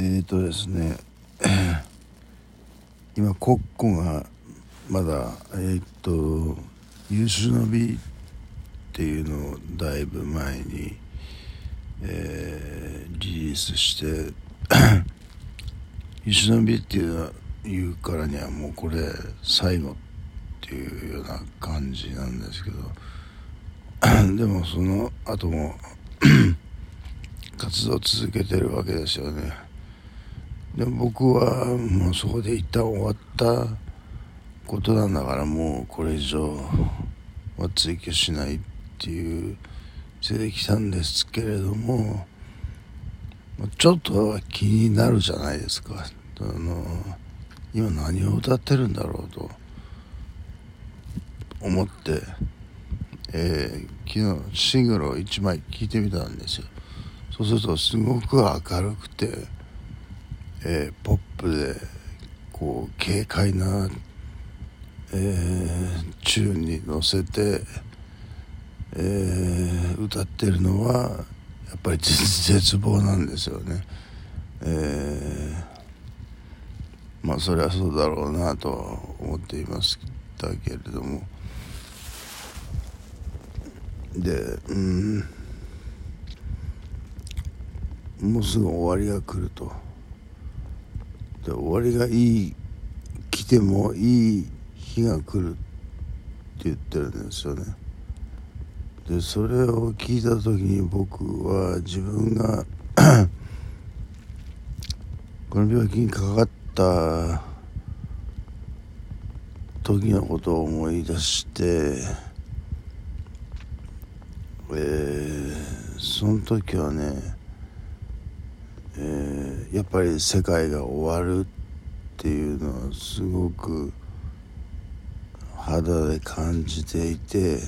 えーとですね 今コッコがまだえー、っと優秀の美っていうのをだいぶ前に、えー、リリースして 優秀の美っていうのは言うからにはもうこれ最後っていうような感じなんですけど でもその後も活動続けてるわけですよね。で僕はもうそこで一旦終わったことなんだからもうこれ以上は追求しないっていう出てきたんですけれどもちょっとは気になるじゃないですか。あの今何を歌ってるんだろうと思って、えー、昨日シングルを1枚聴いてみたんですよ。そうするとすごく明るくて、えー、ポップでこう軽快な、えー、チューンに乗せて、えー、歌ってるのはやっぱり絶望なんですよね。えー、まあそれはそうだろうなとは思っていましたけれども。でうん。もうすぐ終わりが来ると。で終わりがいい来てもいい日が来るって言ってるんですよね。でそれを聞いた時に僕は自分が この病気にかかった時のことを思い出してえー、その時はねえー、やっぱり世界が終わるっていうのはすごく肌で感じていて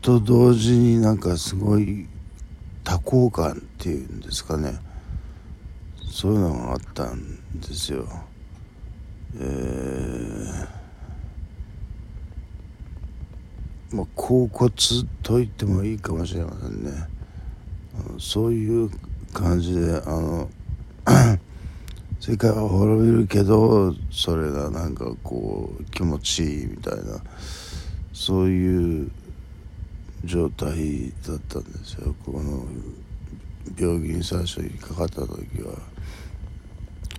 と同時になんかすごい多幸感っていうんですかねそういうのがあったんですよ。えー、まあ恍惚と言ってもいいかもしれませんね。そういう感じであの 世界は滅びるけどそれがなんかこう気持ちいいみたいなそういう状態だったんですよ。この病気に最初にかかった時は。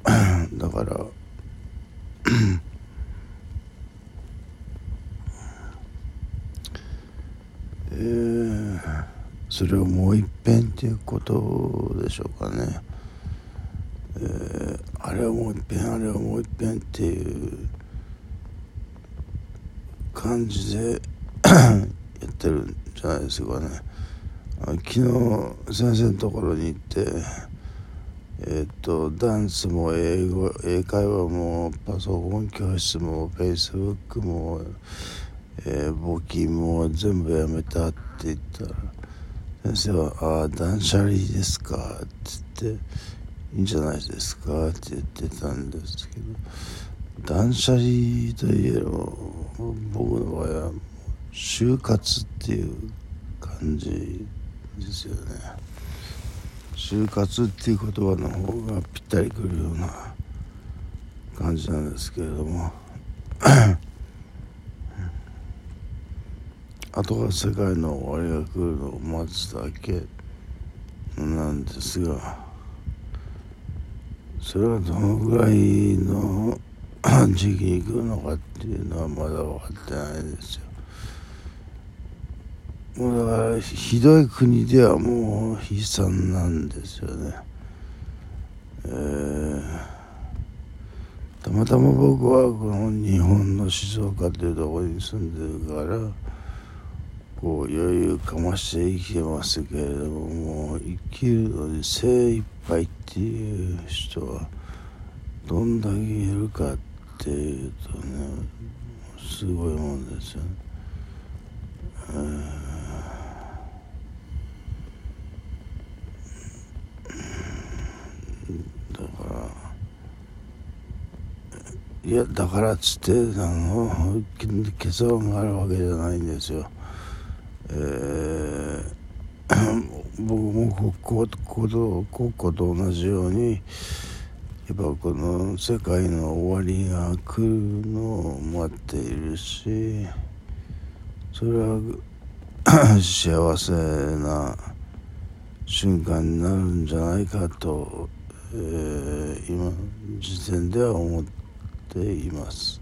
だから えーそれをもう一遍っていうことでしょうかね、えー、あれをもう一遍あれをもう一遍っていう感じで やってるんじゃないですかね。昨日先生のところに行ってえっ、とダンスも英語英会話もパソコン教室もフェイスブックも、えー、募金も全部やめたって言ったら先生は「ああ断捨離ですか」って言って「いいんじゃないですか」って言ってたんですけど断捨離といえば僕の場合は就活っていう感じですよね。就活っていう言葉の方がぴったりくるような感じなんですけれどもあとは世界の終わりが来るのを待つだけなんですがそれはどのぐらいの 時期に来るのかっていうのはまだ分かってないですよ。もうだからひどい国ではもう悲惨なんですよね。えー、たまたま僕はこの日本の静岡というところに住んでるからこう余裕かまして生きてますけれどももう生きるのに精一杯っていう人はどんだけいるかっていうとねすごいもんですよね。だからいやだからっつってあの 結論があるわけじゃないんですよ。えー、僕も国語と国語と同じようにやっぱこの世界の終わりが来るのを待っているしそれは幸せな瞬間になるんじゃないかと、えー、今時点では思っています。